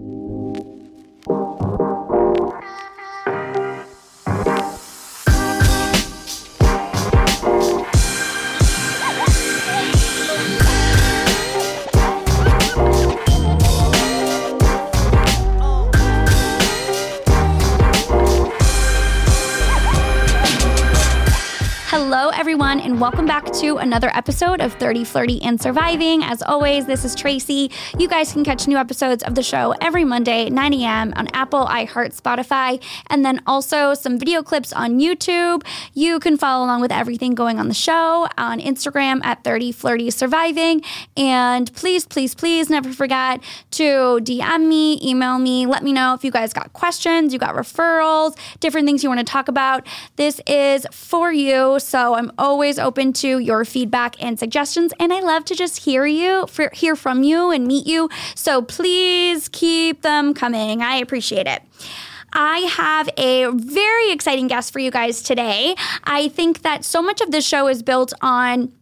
Hello, welcome back to another episode of 30 Flirty and Surviving. As always, this is Tracy. You guys can catch new episodes of the show every Monday, 9 a.m. on Apple, iHeart, Spotify, and then also some video clips on YouTube. You can follow along with everything going on the show on Instagram at 30 Flirty Surviving. And please, please, please never forget to DM me, email me, let me know if you guys got questions, you got referrals, different things you want to talk about. This is for you. So I'm always open to your feedback and suggestions. And I love to just hear you, for, hear from you and meet you. So please keep them coming. I appreciate it. I have a very exciting guest for you guys today. I think that so much of this show is built on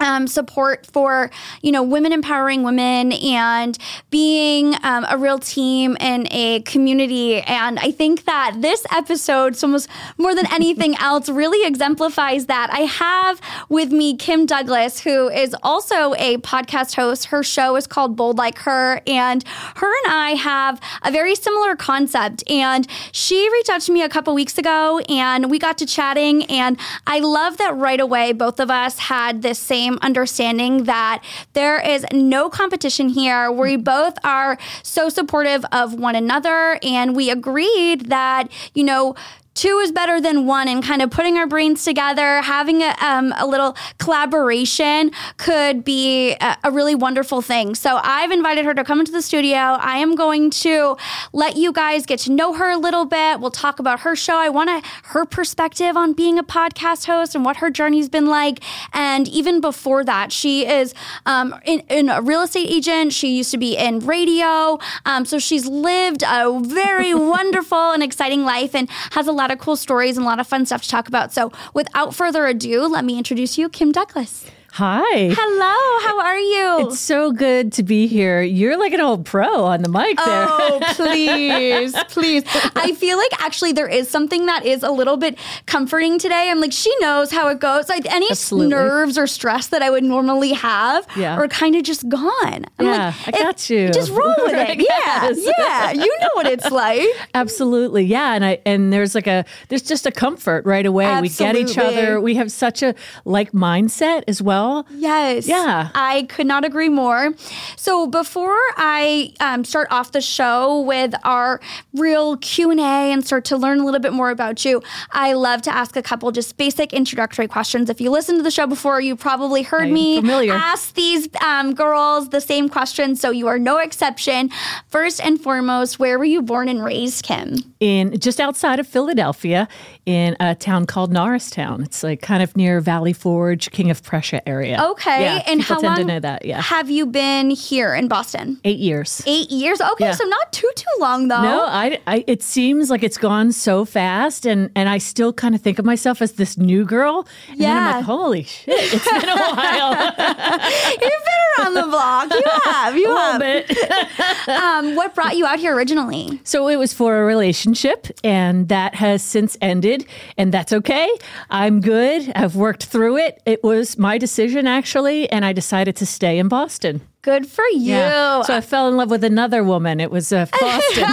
um, support for you know women empowering women and being um, a real team in a community. And i think that this episode so almost more than anything else really exemplifies that. I have with me kim douglas who is also a podcast host. Her show is called bold like her. And her and i have a very similar concept. And she reached out to me a couple weeks ago and we got to chatting. And i love that right away both of us had this same understanding that there is no competition here. We mm-hmm. both are so supportive of one another, and we agreed that, you know, two is better than one and kind of putting our brains together having a, um, a little collaboration could be a, a, really wonderful thing. So i've invited her to come into the studio. I am going to let you guys get to know her a little bit. We'll talk about her show. I want her perspective on being a podcast host and what her journey's been like. And even before that she is um, in, in a real estate agent. She used to be in radio. Um, so she's lived a very wonderful and exciting life and has a lot lot of cool stories and a lot of fun stuff to talk about. So, without further ado, let me introduce you, Kim Douglas. Hi. Hello. How are you? It's so good to be here. You're like an old pro on the mic there. Oh, please, please. I feel like actually there is something that is a little bit comforting today. I'm like, she knows how it goes. Like any Absolutely. nerves or stress that I would normally have yeah. are kind of just gone. I'm yeah, like, I got you. Just roll with it. yeah, yeah. You know what it's like. Absolutely. Yeah, and I and there's like a there's just a comfort right away. Absolutely. We get each other. We have such a like mindset as well well. Yes. Yeah. I could not agree more. So before I um, start off the show with our real Q&A and start to learn a little bit more about you, I love to ask a couple just basic introductory questions. If you listened to the show before, you probably heard me familiar. ask these um, girls the same questions, so you are no exception. First and foremost, where were you born and raised, Kim? In just outside of Philadelphia, in a town called Norristown. It's like kind of near Valley Forge, King of Prussia area. Okay, yeah, and how long to know that? Yeah, have you been here in Boston? Eight years. Eight years. Okay, yeah. so not too too long though. No, I, I. It seems like it's gone so fast, and and I still kind of think of myself as this new girl. And yeah. I'm like, holy shit, it's been a while. You've been around the block. You have. You a have. bit. um, what brought you out here originally? So it was for a relationship, and that has since ended and that's okay. I'm good. I've worked through it. It was my decision, actually, and I decided to stay in Boston. Good for you. Yeah. So I fell in love with another woman. It was uh, Boston.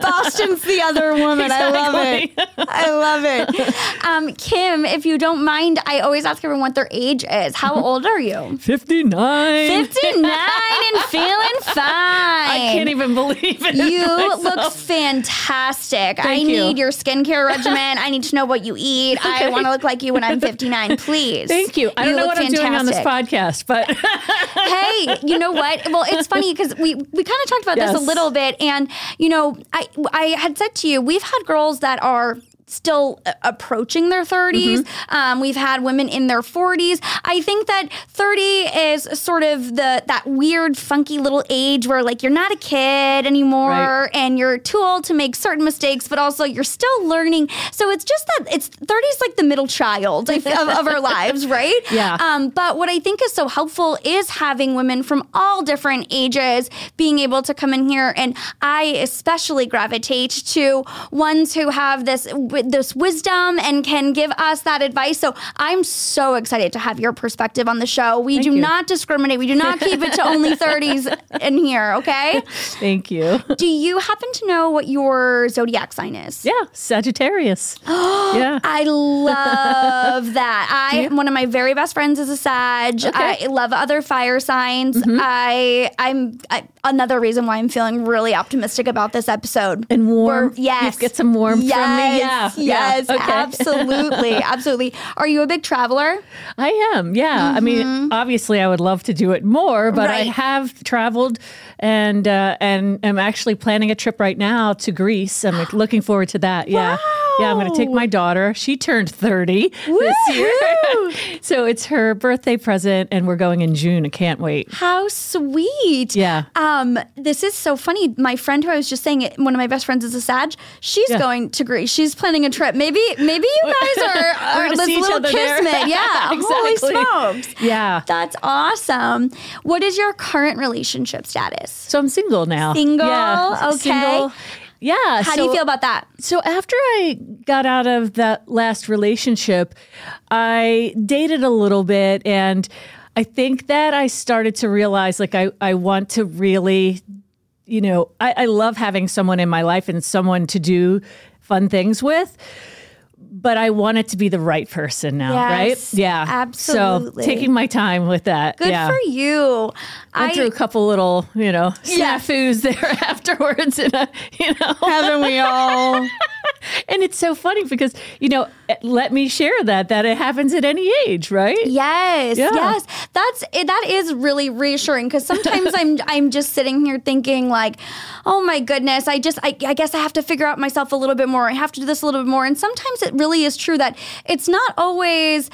Boston's the other woman. Exactly. I love it. I love it. Um, Kim, if you don't mind, I always ask everyone what their age is. How old are you? 59. 59 and feeling fine. I can't even believe it. You look fantastic. Thank I you. need your skincare regimen. I need to know what you eat. Okay. I want to look like you when I'm 59, please. Thank you. I you don't know what fantastic. I'm doing on this podcast, but hey, you know what? Well, it's funny because we we kind of talked about yes. this a little bit, and you know, I I had said to you, we've had girls that are still uh, approaching their 30s. Um, we've had women in their 40s. I think that 30 is sort of the that weird, funky little age where like you're not a kid anymore Right. and you're too old to make certain mistakes, but also you're still learning. So it's just that it's 30 is like the middle child of, of, of our lives, right? Yeah. Um, but what I think is so helpful is having women from all different ages being able to come in here, and I especially gravitate to ones who have this this wisdom and can give us that advice. So I'm so excited to have your perspective on the show. We do you. not discriminate. We do not keep it to only 30s in here. Okay. Thank you. Do you happen to know what your zodiac sign is? Yeah, Sagittarius. yeah. I love that. I one of my very best friends is a Sag. I love other fire signs. Mm-hmm. I I'm I, another reason why I'm feeling really optimistic about this episode. And warm. We're- yes. You get some warmth yes, from me. Yeah. Yes, yeah. Okay. absolutely. Absolutely. Are you a big traveler? I am. Yeah. I mean, obviously, I would love to do it more, but I have traveled and uh, and am actually planning a trip right now to Greece. I'm like, looking forward to that. Yeah. Yeah, I'm going to take my daughter. She turned 30 this year. so it's her birthday present, and we're going in June. I can't wait. How sweet. Yeah. Um, this is so funny. My friend who I was just saying, it, one of my best friends is a Sag. She's Yeah. going to Greece. She's planning a trip. Maybe, maybe you guys are, We're this see each little kismet. Yeah. Holy Exactly. smokes. Yeah. That's awesome. What is your current relationship status? So I'm single now. Single? Yeah. Okay. Single. Yeah. How do you feel about that? So after I got out of that last relationship, I dated a little bit and I think that I started to realize like I, I want to really, you know, I, I love having someone in my life and someone to do fun things with. But I want it to be the right person now, Yes, right? Yeah. absolutely. So taking my time with that. Good yeah. for you. I went through a couple little, you know, Yeah. there afterwards, and uh, you know, haven't we all? and it's so funny because you know, let me share that that it happens at any age, right? Yes, Yeah. yes. That's eh, that is really reassuring because sometimes I'm I'm just sitting here thinking like, oh my goodness, I just I, I guess I have to figure out myself a little bit more. I have to do this a little bit more. And sometimes it really is true that it's not always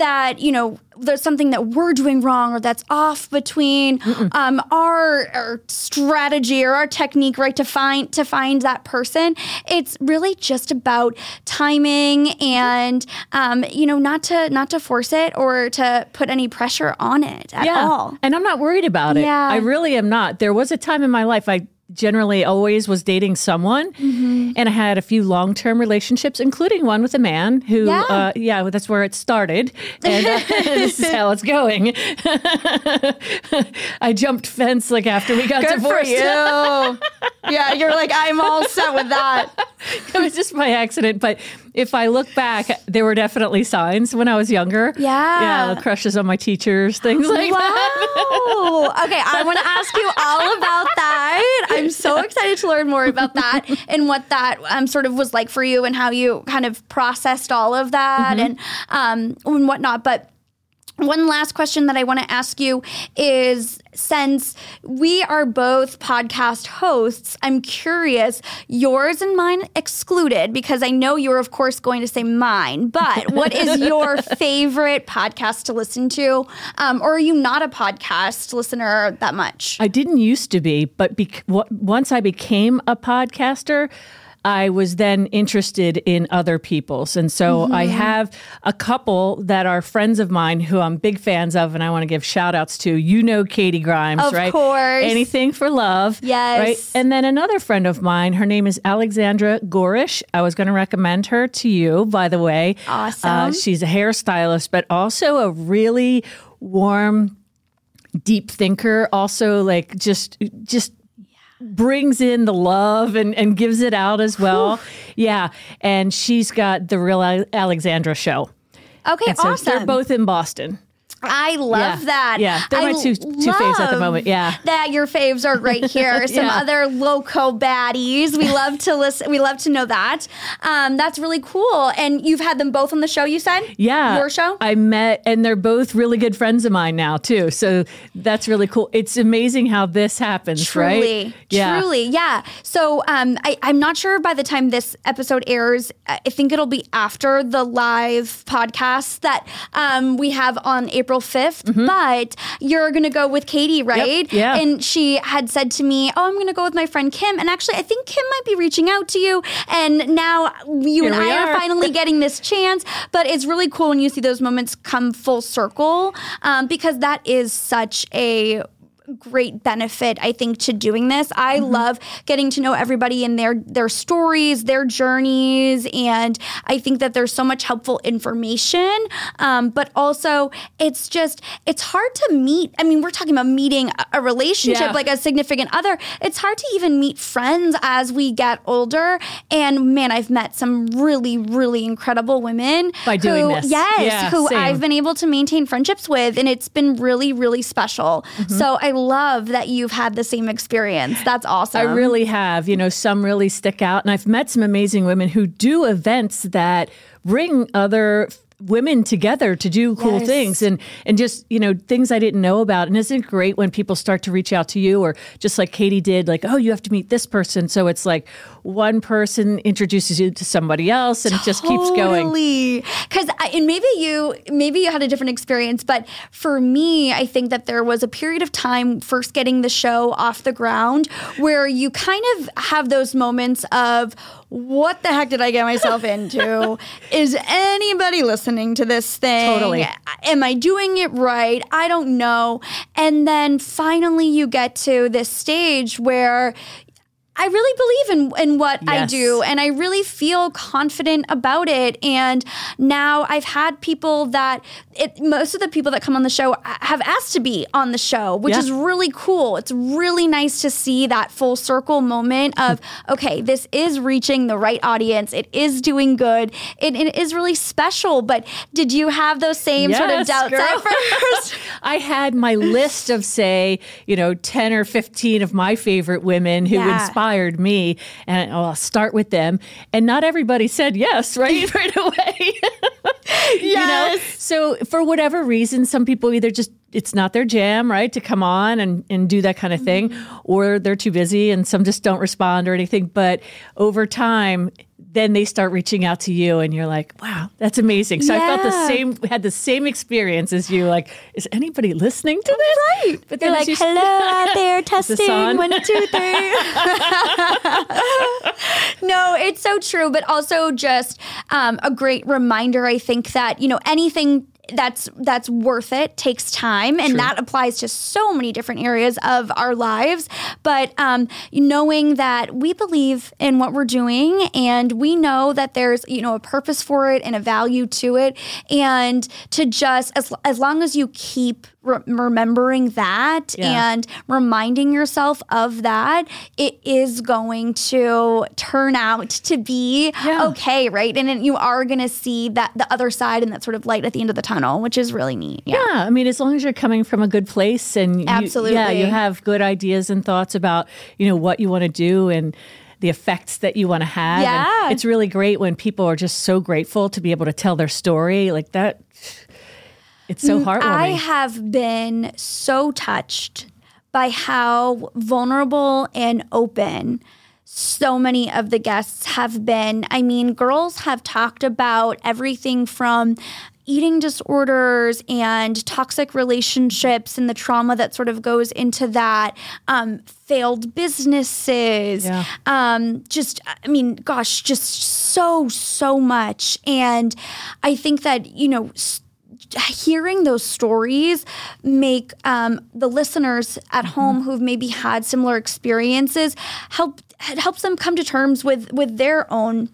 that you know there's something that we're doing wrong or that's off between um, our, our strategy or our technique right to find to find that person it's really just about timing and um, you know not to not to force it or to put any pressure on it at all And I'm not worried about it. Yeah. I really am not. There was a time in my life I generally always was dating someone Mm-hmm. and I had a few long-term relationships including one with a man who Yeah. uh, yeah, that's where it started and uh, this is how it's going. I jumped fence like after we got Good for divorced. you. yeah, you're like I'm all set with that. it was just by accident. But if I look back, there were definitely signs when I was younger. Yeah. Yeah, crushes on my teachers, things like that. Wow. Okay, I want to ask you all about that. I'm so excited to learn more about that and what that um, sort of was like for you and how you kind of processed all of that and um, and whatnot. But one last question that I want to ask you is since we are both podcast hosts, I'm curious, yours and mine excluded, because I know you're, of course, going to say mine, but what is your favorite podcast to listen to? Um, or are you not a podcast listener that much? I didn't used to be, but bec- w- once I became a podcaster, I was then interested in other people's. And so I Mm-hmm. have a couple that are friends of mine who I'm big fans of, and I want to give shout outs to. You know, Katie Grimes, Of right? course. Anything for love. Yes. Right. And then another friend of mine, her name is Alexandra Gorish. I was going to recommend her to you, by the way. Awesome. Uh, she's a hairstylist, but also a really warm, deep thinker. Also, like just, just brings in the love and, and gives it out as well. Yeah. And she's got the Real Alexandra show. Okay, so awesome. They're both in Boston. I love Yeah. that. Yeah. They're my two- two faves at the moment. Yeah. That your faves are right here. Some Yeah. other loco baddies. We love to listen. We love to know that. Um, that's really cool. And you've had them both on the show, you said? Yeah. Your show? I met, and they're both really good friends of mine now, too. So that's really cool. It's amazing how this happens, Truly, right? Yeah. truly, yeah. So um, I, I'm not sure by the time this episode airs. I think it'll be after the live podcast that um, we have on April 5th. But you're gonna go with Katie, right? Mm-hmm. yeah. And she had said to me, "Oh, I'm gonna go with my friend Kim." And actually, I think Kim might be reaching out to you. And now you and Here we I are are. finally getting this chance. But it's really cool when you see those moments come full circle um, because that is such a great benefit I think to doing this. I Mm-hmm. love getting to know everybody and their their stories, their journeys, and I think that there's so much helpful information. Um, but also, it's just it's hard to meet. I mean, we're talking about meeting a, relationship Yeah. like a significant other. It's hard to even meet friends as we get older. And man, I've met some really really incredible women By doing who, this. Yes, Yeah, who same. I've been able to maintain friendships with, and it's been really, really special. Mm-hmm. So I love that you've had the same experience. That's awesome. I really have. You know, some really stick out. And I've met some amazing women who do events that bring other women together to do cool Yes. things and and just you know things I didn't know about and isn't it great when people start to reach out to you or just like Katie did like oh you have to meet this person so it's like one person introduces you to somebody else and it just keeps going Totally. Because and maybe you maybe you had a different experience, but for me, I think that there was a period of time first getting the show off the ground where you kind of have those moments of what the heck did I get myself into? Is anybody listening to this thing? Totally. Am I doing it right? I don't know. And then finally you get to this stage where I really believe in in what I do and I really feel confident about it. And now I've had people that it, most of the people that come on the show uh, have asked to be on the show which Yeah. is really cool. It's really nice to see that full circle moment of okay this is reaching the right audience. It is doing good. It, it is really special. But did you have those same sort of doubts girl. at first? I had my list of say, you know, 10 or 15 of my favorite women who Yeah. inspired me and I'll start with them. And not everybody said yes, right? right away. You know? So for whatever reason, some people either just it's not their jam, right, to come on and, and do that kind of thing, mm-hmm. or they're too busy and some just don't respond or anything. But over time, then they start reaching out to you and you're like, wow, that's amazing. So I felt the Yeah. same had the same experience as you, like, is anybody listening to this? Right. But They're like, you- hello out there, testing. on? One, two, three. no, it's so true, but also just um, a great reminder. I think that you know anything that's that's worth it takes time and that applies to so many different areas of our lives. But um, knowing that we believe in what we're doing and we know that there's you know a purpose for it and a value to it and to just as, as long as you keep re- remembering that Yeah. and reminding yourself of that it is going to turn out to be Yeah. okay right and then you are going to see that the other side and that sort of light at the end of the tunnel which is really neat yeah Yeah, I mean, as long as you're coming from a good place and you, Absolutely. yeah, you have good ideas and thoughts about you know what you want to do and the effects that you want to have. And Yeah. it's really great when people are just so grateful to be able to tell their story like that. It's so heartwarming. I have been so touched by how vulnerable and open so many of the guests have been. I mean, girls have talked about everything from eating disorders and toxic relationships and the trauma that sort of goes into that, um, failed businesses, Yeah. um, just, I mean, gosh, just so, so much. And I think that, you know, s- hearing those stories make um, the listeners at home who've maybe had similar experiences help helps them come to terms with with their own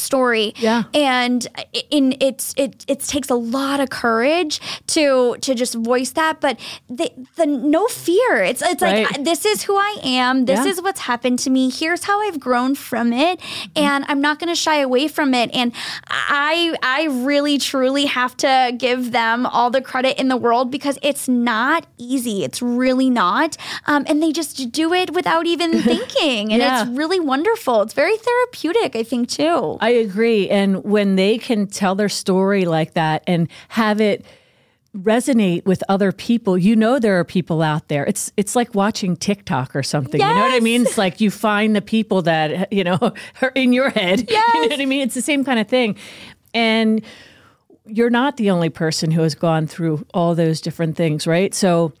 story. Yeah. And in it's it it takes a lot of courage to to just voice that, but the the no fear. It's it's like this is who I am. This Yeah. is what's happened to me. Here's how I've grown from it, and I'm not going to shy away from it. And I I really truly have to give them all the credit in the world because it's not easy. It's really not, um, and they just do it without even thinking, and Yeah. it's really wonderful. It's very therapeutic, I think, too. I agree. And when they can tell their story like that and have it resonate with other people, you know there are people out there. It's it's like watching TikTok or something. You know what I mean? It's like you find the people that, you know, are in your head. You know what I mean? It's the same kind of thing. And you're not the only person who has gone through all those different things, right? So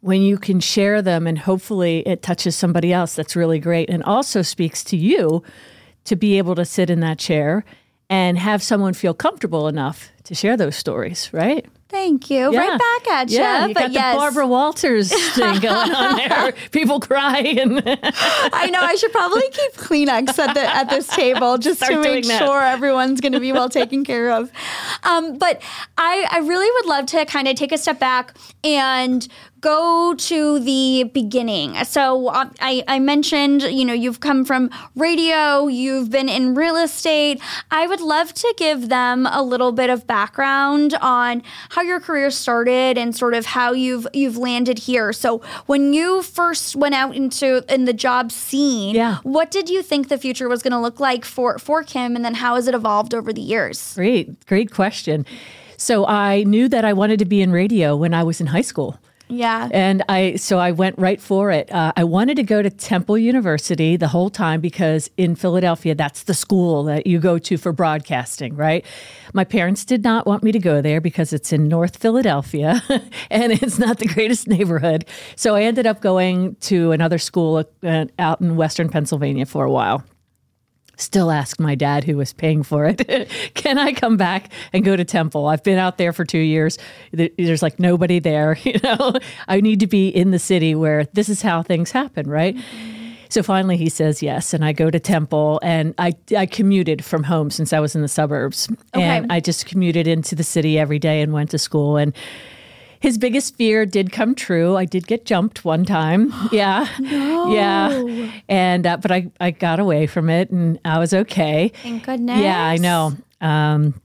when you can share them and hopefully it touches somebody else, that's really great. And also speaks to you to be able to sit in that chair and have someone feel comfortable enough to share those stories, right? Thank you. Yeah. Right back at you. Yeah, you but got yes, the Barbara Walters thing going on there. People crying. I know I should probably keep Kleenex at the at this table just Start to make sure everyone's going to be well taken care of. Um, but I I really would love to kind of take a step back and go to the beginning. So um, I I mentioned you know you've come from radio, you've been in real estate. I would love to give them a little bit of background on how your career started and sort of how you've you've landed here. So when you first went out into in the job scene, Yeah. what did you think the future was going to look like for for Kim, and then how has it evolved over the years? great, great question. So I knew that I wanted to be in radio when I was in high school. Yeah. And I, so I went right for it. Uh, I wanted to go to Temple University the whole time because in Philadelphia, that's the school that you go to for broadcasting, right? My parents did not want me to go there because it's in North Philadelphia and it's not the greatest neighborhood. So I ended up going to another school uh, out in Western Pennsylvania for a while still ask my dad who was paying for it can i come back and go to temple? I've been out there for two years. There's like nobody there you know? I need to be in the city where this is how things happen right? Mm-hmm. So finally he says yes and i go to temple and i, I commuted from home since i was in the suburbs. And i just commuted into the city every day and went to school and his biggest fear did come true. I did get jumped one time. Yeah. Yeah. And, uh, but I, I got away from it and I was okay. Thank goodness. Yeah, I know. Um,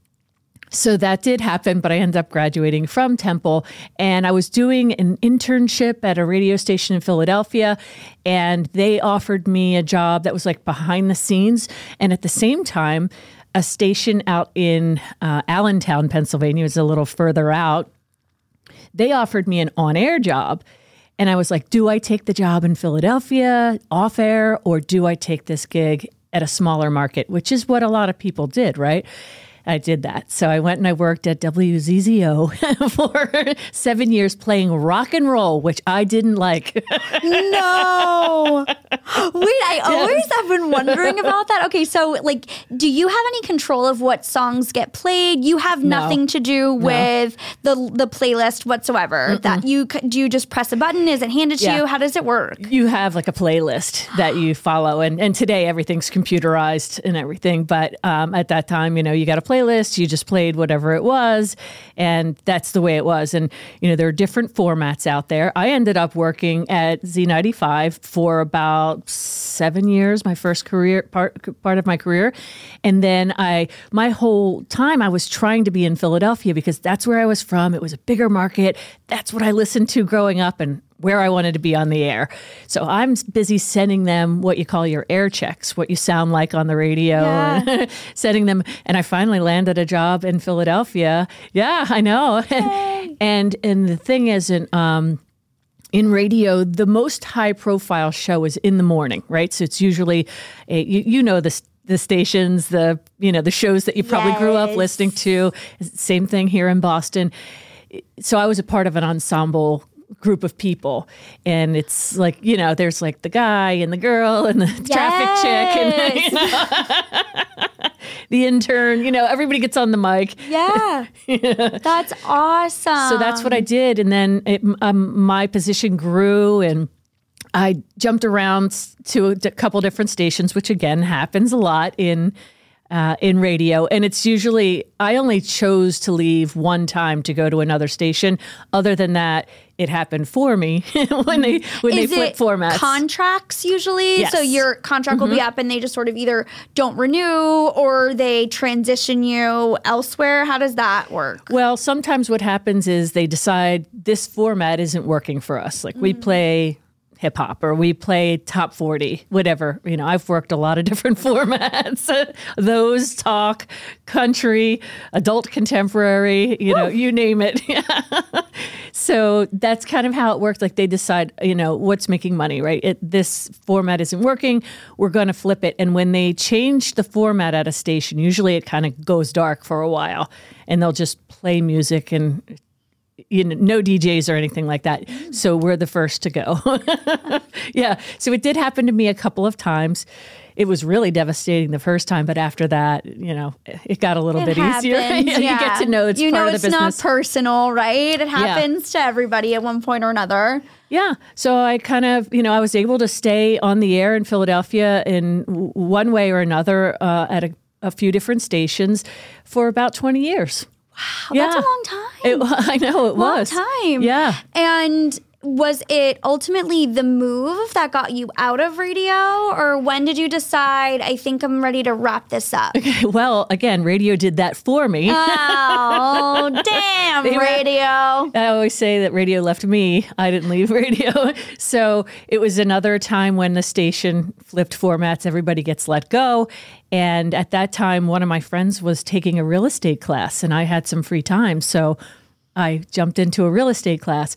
so that did happen, but I ended up graduating from Temple and I was doing an internship at a radio station in Philadelphia. And they offered me a job that was like behind the scenes. And at the same time, a station out in uh, Allentown, Pennsylvania, was a little further out they offered me an on air job. And I was like, do I take the job in Philadelphia off air or do I take this gig at a smaller market, which is what a lot of people did, right? I did that. So I went and I worked at WZZO for seven years playing rock and roll, which I didn't like. No. Wait, I always have been wondering about that. Okay, so like, do you have any control of what songs get played? You have nothing to do with the the playlist whatsoever. That you do you just press a button? Is it handed to Yeah. you? How does it work? you have like a playlist that you follow and, and today everything's computerized and everything but um, at that time you know you got a playlist you just played whatever it was and that's the way it was. And you know there are different formats out there. I ended up working at z95 for about seven years my first career part, part of my career. And then i my whole time i was trying to be in philadelphia because that's where i was from. It was a bigger market. That's what i listened to growing up. And where I wanted to be on the air. So I'm busy sending them what you call your air checks, what you sound like on the radio, Yeah. sending them. And I finally landed a job in Philadelphia. Yeah, I know. and and the thing is, in um, in radio, the most high profile show is in the morning, right? So it's usually, a, you, you know, the the stations, the you know the shows that you probably grew up listening to. Same thing here in Boston. So I was a part of an ensemble group of people. And it's like you know there's like the guy and the girl and the traffic chick and you know, the intern you know everybody gets on the mic. Yeah. That's awesome. so that's what I did, and then it, um, my position grew, and I jumped around to a couple different stations, which again happens a lot in uh, in radio, and it's usually I only chose to leave one time to go to another station. Other than that, it happened for me when they when Is they flip it formats. contracts usually? Yes. Mm-hmm. So your contract will be up and they just sort of either don't renew or they transition you elsewhere. How does that work? Well, sometimes what happens is they decide this format isn't working for us. Like we play hip hop or we play top 40, whatever. You know, I've worked a lot of different formats. Those talk, country, adult contemporary, you know, you name it. so that's kind of how it works. Like they decide, you know, what's making money, right? It, this format isn't working. We're going to flip it. And when they change the format at a station, usually it kind of goes dark for a while and they'll just play music and you know, no DJs or anything like that. So we're the first to go. yeah. So it did happen to me a couple of times. It was really devastating the first time, but after that, you know, it got a little It bit easier. happens, You get to know it's you part know of the it's not personal, right? It happens to everybody at one point or another. Yeah. So I kind of, you know, I was able to stay on the air in Philadelphia in one way or another uh, at a, a few different stations for about 20 years. Oh, That's a long time. It, I know it long was. time. Yeah. And was it ultimately the move that got you out of radio, or when did you decide? I think I'm ready to wrap this up. okay, Well, again, radio did that for me. oh, damn, radio. I always say that radio left me. I didn't leave radio. So it was another time when the station flipped formats, everybody gets let go. And at that time, one of my friends was taking a real estate class, and I had some free time. So I jumped into a real estate class.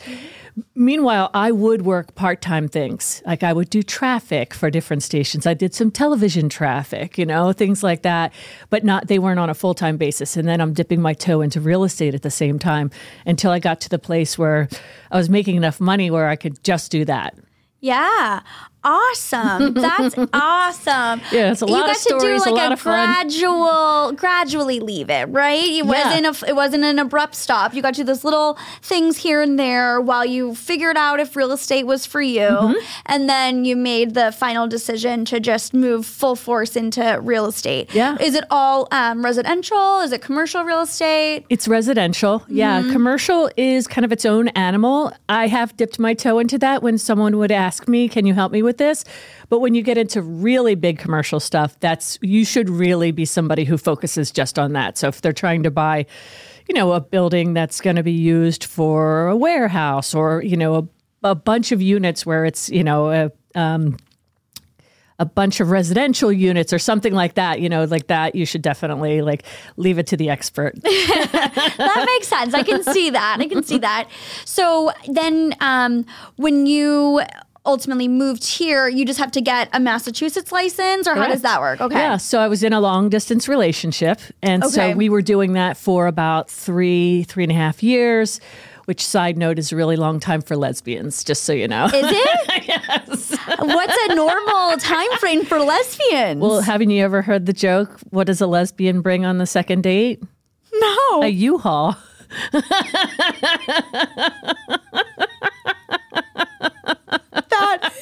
Meanwhile, I would work part time things. Like I would do traffic for different stations. I did some television traffic, you know, things like that, but not, they weren't on a full time basis. And then I'm dipping my toe into real estate at the same time until I got to the place where I was making enough money where I could just do that. Yeah. Awesome. That's awesome. Yeah, it's a lot you lot of You got to do like a fun. gradual gradually leave it, right? It wasn't a, it wasn't an abrupt stop. You got to do those little things here and there while you figured out if real estate was for you. Mm-hmm. And then you made the final decision to just move full force into real estate. Yeah. Is it all um, residential? Is it commercial real estate? It's residential. Yeah. Mm-hmm. Commercial is kind of its own animal. I have dipped my toe into that when someone would ask me, Can you help me with this? But when you get into really big commercial stuff, that's you should really be somebody who focuses just on that. So if they're trying to buy, you know, a building that's going to be used for a warehouse or, you know, a, a bunch of units where it's, you know, a, um, a bunch of residential units or something like that, you know, like that, you should definitely like leave it to the expert. that makes sense. I can see that. I can see that. So then, um, when you ultimately moved here, you just have to get a Massachusetts license, or how does that work? Okay. Yeah. So I was in a long distance relationship. And Okay. so we were doing that for about three, three and a half years, which, side note, is a really long time for lesbians, just so you know. Is it? yes. What's a normal time frame for lesbians? well, haven't you ever heard the joke? What does a lesbian bring on the second date? no. A U Haul. that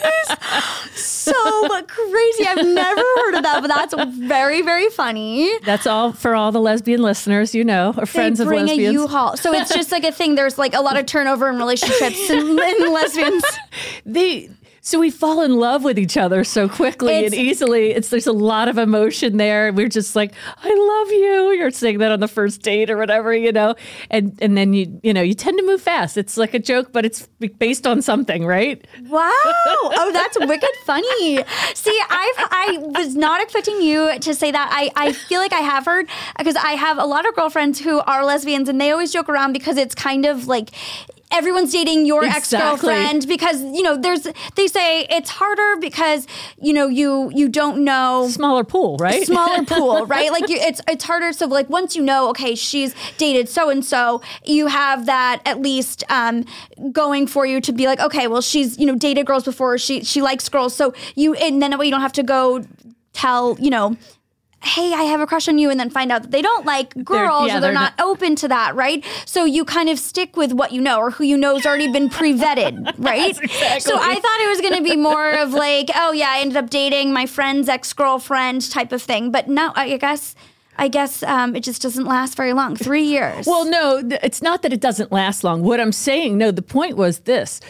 is so crazy. I've never heard of that, but that's very, very funny. That's all for all the lesbian listeners, you know, or friends they of bring lesbians. a U-Haul. So it's just like a thing. There's like a lot of turnover in relationships and, and lesbians. they so we fall in love with each other so quickly It's- and easily. It's there's a lot of emotion there. We're just like, I love you. You're saying that on the first date or whatever, you know. And and then you you know you tend to move fast. It's like a joke, but it's based on something, right? Wow. Oh, that's wicked funny. See, I've I was not expecting you to say that. I, I feel like I have heard because I have a lot of girlfriends who are lesbians and they always joke around because it's kind of like everyone's dating your Exactly. ex-girlfriend because you know there's they say it's harder because you know you you don't know Smaller pool, right? smaller pool, right? Like you, it's it's harder. So like once you know, okay, she's dated so and so, you have that at least um, going for you to be like, okay, well she's you know dated girls before, she she likes girls, so you and then that way you don't have to go tell you know hey, I have a crush on you, and then find out that they don't like girls yeah, or they're, they're not, open to that, right? So you kind of stick with what you know or who you know has already been pre vetted, right? So I thought it was going to be more of like, oh, yeah, I ended up dating my friend's ex girlfriend type of thing. But no, I guess. I guess um, it just doesn't last very long. Three years. Well, no, th- it's not that it doesn't last long. What I'm saying, no, the point was this: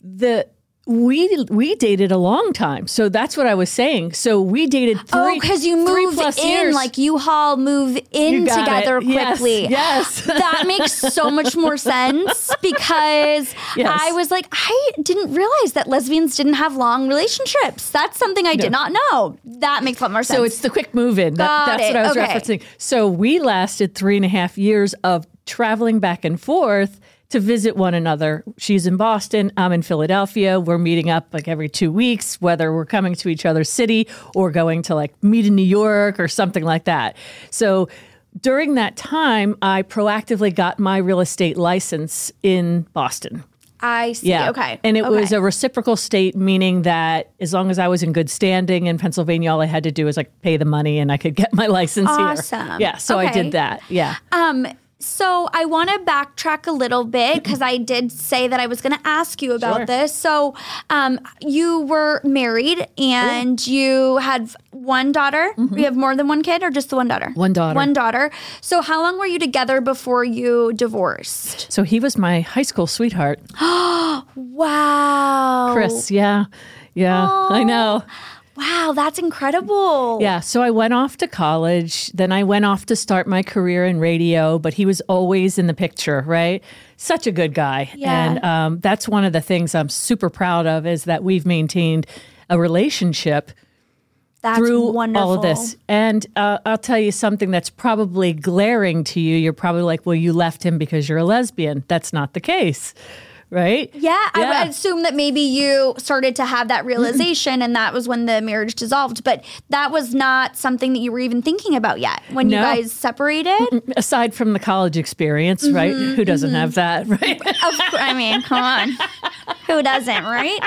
the we we dated a long time, so that's what I was saying. So we dated oh, three. oh, because you move in, years. like you haul move in together it. Quickly. yes. that makes so much more sense because Yes. I was like, I didn't realize that lesbians didn't have long relationships. That's something I did not know. That makes a lot more sense. So it's the quick move in. That, that's it. what I was Okay. referencing. So we lasted three and a half years of traveling back and forth to visit one another. She's in Boston, I'm in Philadelphia. We're meeting up like every two weeks, whether we're coming to each other's city or going to like meet in New York or something like that. So during that time, I proactively got my real estate license in Boston. I see. Yeah. Okay. And it was a reciprocal state, meaning that as long as I was in good standing in Pennsylvania, all I had to do was like pay the money and I could get my license Awesome. here. Awesome. Yeah. So I did that. Yeah. Um, so I want to backtrack a little bit because I did say that I was going to ask you about Sure. this. So, um, you were married and you had one daughter. You have more than one kid, or just the one daughter? Mm-hmm. One daughter. One daughter. So, how long were you together before you divorced? So he was my high school sweetheart, Oh Wow, Chris. Yeah. Yeah. I know. Wow, that's incredible. Yeah. So I went off to college. Then I went off to start my career in radio, but he was always in the picture, right? Such a good guy. Yeah. And um, that's one of the things I'm super proud of is that we've maintained a relationship that's through wonderful. all of this. And uh, I'll tell you something that's probably glaring to you. You're probably like, well, you left him because you're a lesbian. That's not the case, right? Yeah, I Yeah. would assume that maybe you started to have that realization and that was when the marriage dissolved. But that was not something that you were even thinking about yet when you guys separated. Aside from the college experience, right? Mm-hmm, Who doesn't have that, right? I mean, come on. Who doesn't, right?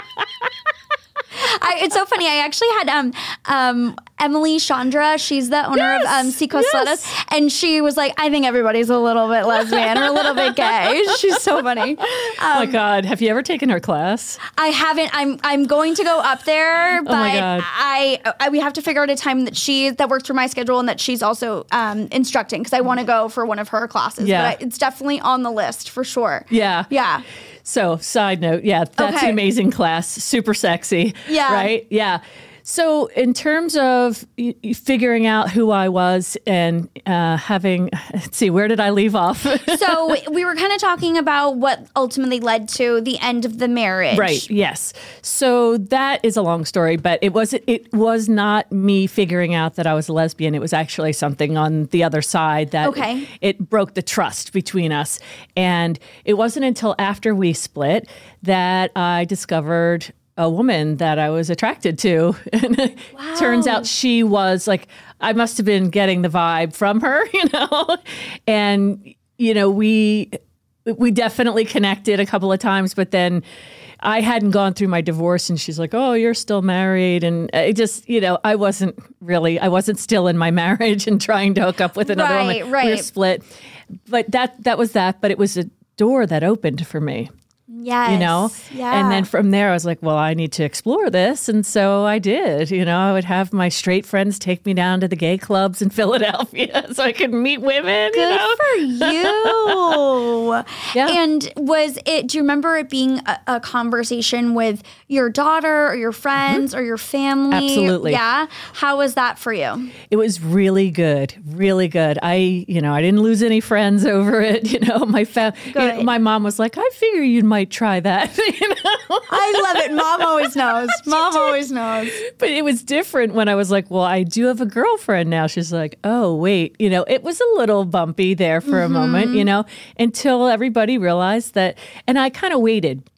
I, it's so funny. I actually had um um Emily Chandra. She's the owner Yes, of um Seacoast yes. Lettuce, and she was like, "I think everybody's a little bit lesbian or a little bit gay." She's so funny. oh my God. Have you ever taken her class? I haven't. I'm I'm going to go up there, but Oh my God. I, I we have to figure out a time that she that works for my schedule and that she's also um, instructing because I want to go for one of her classes. Yeah. but I, it's definitely on the list for sure. Yeah. Yeah. So, side note, yeah, that's Okay. an amazing class. Super sexy. Yeah. Right? Yeah. So, in terms of y- figuring out who I was and uh, having, let's see, where did I leave off? So we were kind of talking about what ultimately led to the end of the marriage. Right. Yes. So that is a long story, but it was it was not me figuring out that I was a lesbian. It was actually something on the other side that Okay. it broke the trust between us. And it wasn't until after we split that I discovered a woman that I was attracted to. And it turns out she was like I must have been getting the vibe from her, you know. And you know, we we definitely connected a couple of times, but then I hadn't gone through my divorce, and she's like, "Oh, you're still married," and it just, you know, I wasn't really, I wasn't still in my marriage and trying to hook up with another Right, woman. right. We were split, but that that was that. But it was a door that opened for me Yes. you know Yeah. and then from there i was like well i need to explore this and so i did you know i would have my straight friends take me down to the gay clubs in philadelphia so i could meet women you Good know for you. Yeah. And was it, do you remember it being a, a conversation with your daughter or your friends or your family? Mm-hmm. Absolutely. Yeah. How was that for you? it was really good really good i you know i didn't lose any friends over it you know my fa- you know, my mom was like i figure you might try that you know I love it. Mom always knows. Mom always knows. but it was different when I was like, well, I do have a girlfriend now. She's like, oh, wait, you know, it was a little bumpy there for a moment, you mm-hmm. know, until everybody realized that. And I kind of waited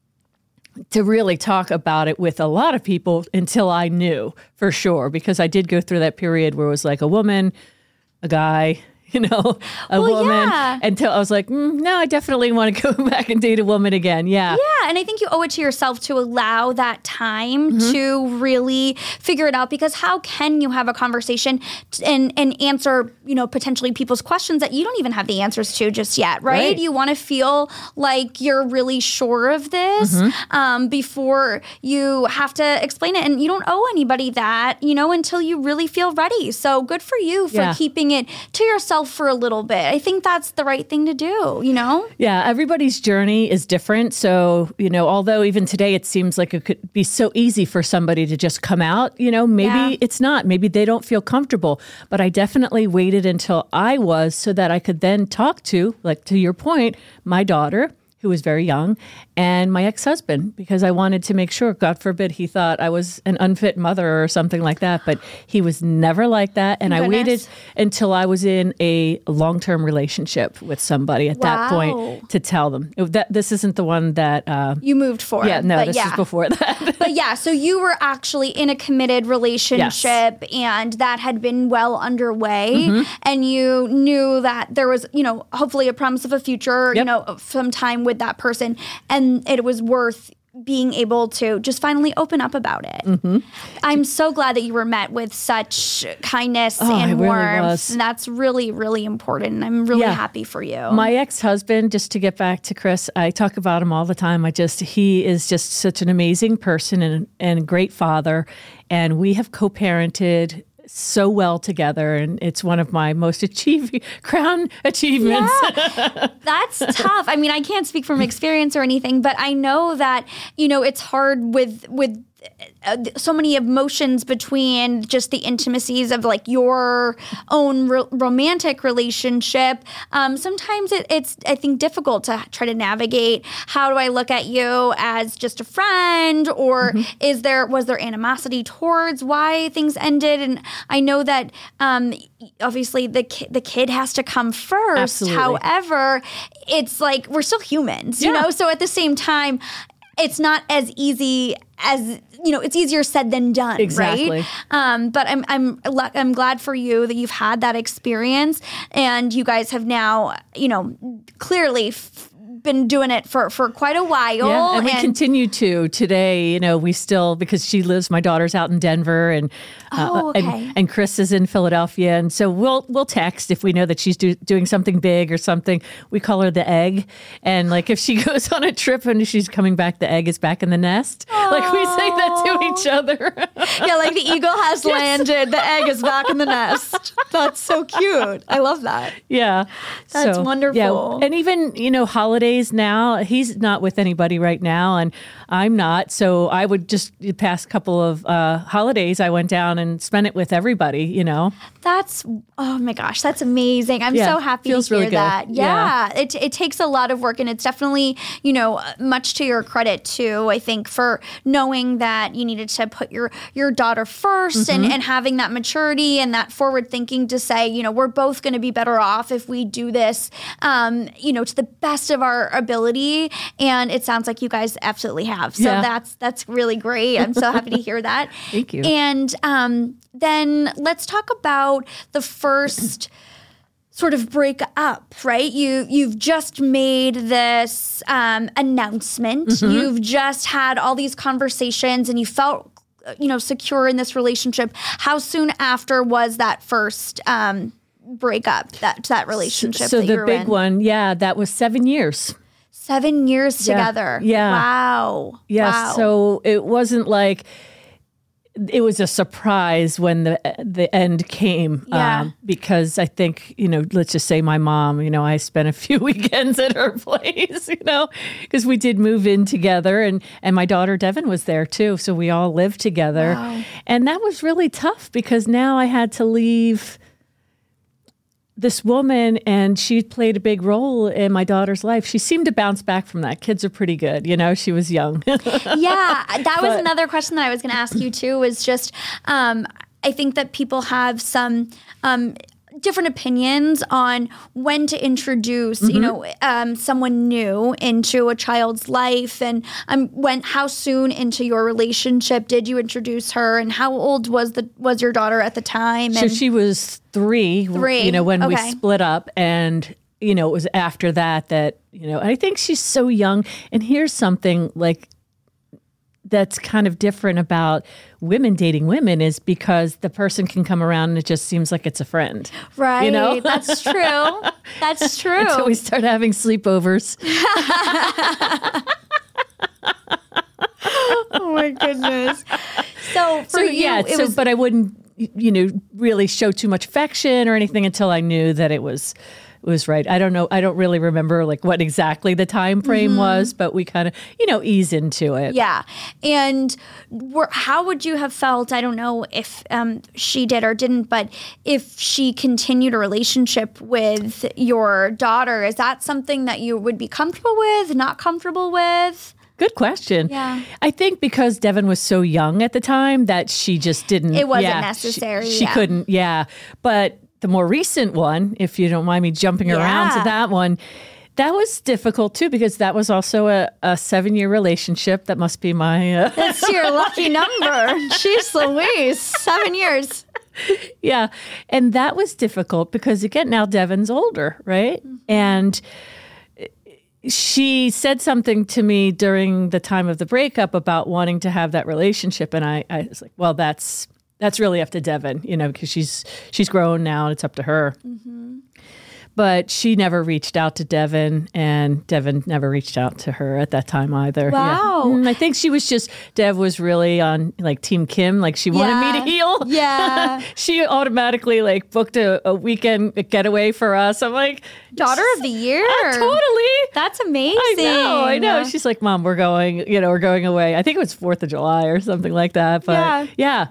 to really talk about it with a lot of people until I knew for sure, because I did go through that period where it was like a woman, a guy, you know, a Well, woman yeah. until I was like, mm, no, I definitely want to go back and date a woman again. Yeah. Yeah, and I think you owe it to yourself to allow that time to really figure it out because how can you have a conversation and and answer, you know, potentially people's questions that you don't even have the answers to just yet, right? Right. You want to feel like you're really sure of this um, before you have to explain it and you don't owe anybody that, you know, until you really feel ready. So good for you for Yeah. keeping it to yourself for a little bit. I think that's the right thing to do, you know? Yeah, everybody's journey is different. So, you know, although even today it seems like it could be so easy for somebody to just come out, you know, maybe Yeah. it's not. Maybe they don't feel comfortable. But I definitely waited until I was so that I could then talk to, like to your point, my daughter. Who was very young, and my ex husband, because I wanted to make sure, God forbid, he thought I was an unfit mother or something like that. But he was never like that. And I waited until I was in a long term relationship with somebody at that point to tell them that this isn't the one that. Uh, You moved for yeah, no, this yeah. is before that. but yeah, so you were actually in a committed relationship and that had been well underway Mm-hmm. and you knew that there was, you know, hopefully a promise of a future, you know, some time with that person and it was worth being able to just finally open up about it. Mm-hmm. I'm so glad that you were met with such kindness Oh, and really warmth. And that's really, really important. I'm really Yeah. happy for you. My ex husband, just to get back to Chris, I talk about him all the time. I just, he is just such an amazing person and, and a great father. And we have co parented so well together. And it's one of my most achieving, crown achievements. That's tough. I mean, I can't speak from experience or anything, but I know that you know it's hard with with so many emotions between just the intimacies of like your own ro- romantic relationship. Um, sometimes it, it's I think difficult to try to navigate. How do I look at you as just a friend, or is there was there animosity towards why things ended? And I know that um, obviously the ki- the kid has to come first. Absolutely. However, it's like we're still humans, you know. So at the same time, it's not as easy as you know. It's easier said than done, Exactly. right? Um, but I'm I'm I'm glad for you that you've had that experience, and you guys have now, you know, clearly. F- been doing it for, for quite a while Yeah, and we continue to today. You know, we still because she lives. My daughter's out in Denver, and uh, Oh, okay. and, and Chris is in Philadelphia, and so we'll we'll text if we know that she's do, doing something big or something. We call her the egg, and like if she goes on a trip and she's coming back, the egg is back in the nest. Like we say that to each other. yeah, like the eagle has landed, the egg is back in the nest. That's so cute. I love that. Yeah. That's Yeah. wonderful. And even, you know, holidays now, he's not with anybody right now and I'm not. So I would just the past couple of uh, holidays I went down and spent it with everybody, you know. That's oh my gosh, that's amazing. I'm Yeah, so happy feels to hear really good. that. Yeah, Yeah. It it takes a lot of work and it's definitely, you know, much to your credit too, I think for knowing that you needed to put your your daughter 1st Mm-hmm. and and having that maturity and that forward thinking to say, you know, we're both going to be better off if we do this um, you know, to the best of our ability and it sounds like you guys absolutely have. So Yeah. that's that's really great. I'm so happy to hear that. Thank you. And um, then let's talk about the first sort of break up, right? You you've just made this um, announcement. Mm-hmm. You've just had all these conversations, and you felt you know secure in this relationship. How soon after was that first um, breakup? That that relationship. so that you the big in? one, yeah, that was seven years. seven years Yeah. together. Yeah. Wow. Yeah. Wow. So it wasn't like it was a surprise when the the end came. um, Yeah. because I think you know, let's just say my mom. You know, I spent a few weekends at her place. You know, because we did move in together, and and my daughter Devin was there too. So we all lived together, Wow. and that was really tough because now I had to leave this woman and she played a big role in my daughter's life. She seemed to bounce back from that. Kids are pretty good, you know. She was young. yeah, that was But- another question that I was going to ask you too. Was just, um, I think that people have some. Um, different opinions on when to introduce, Mm-hmm. you know, um, someone new into a child's life, and um, when how soon into your relationship did you introduce her, and how old was the was your daughter at the time? So she was three, Three, you know, when we split up. And, you know, it was after that that, you know, I think she's so young. And here's something like that's kind of different about women dating women is because the person can come around and it just seems like it's a friend. right, you know? that's true. That's true. So we start having sleepovers. oh my goodness. So for So you, yeah, so was but I wouldn't you know really show too much affection or anything until I knew that it was was right. I don't know. I don't really remember like what exactly the time frame Mm-hmm. was, but we kind of you know ease into it. Yeah. And were, how would you have felt? I don't know if um, she did or didn't, but if she continued a relationship with your daughter, is that something that you would be comfortable with, not comfortable with? Good question. Yeah. I think because Devin was so young at the time that she just didn't. It wasn't yeah, she- necessary, She, yeah. couldn't. Yeah. But the more recent one, if you don't mind me jumping around to that one. That was difficult too because that was also a, a seven year relationship. That must be my uh, That's your lucky number. She's Louise, seven years. yeah and that was difficult because again now devin's older right and she said something to me during the time of the breakup about wanting to have that relationship and i, I was like well that's that's really up to devin you know because she's she's grown now and it's up to her but she never reached out to Devin, and Devin never reached out to her at that time either. Yeah. Wow. Mm, I think she was just Dev was really on like Team Kim, like she wanted me to heal. Yeah. she automatically like booked a, a weekend getaway for us. I'm like, Daughter of the year. totally. That's amazing. I know, I know. She's like, Mom, we're going, you know, we're going away. I think it was Fourth of July or something like that. But Yeah. yeah.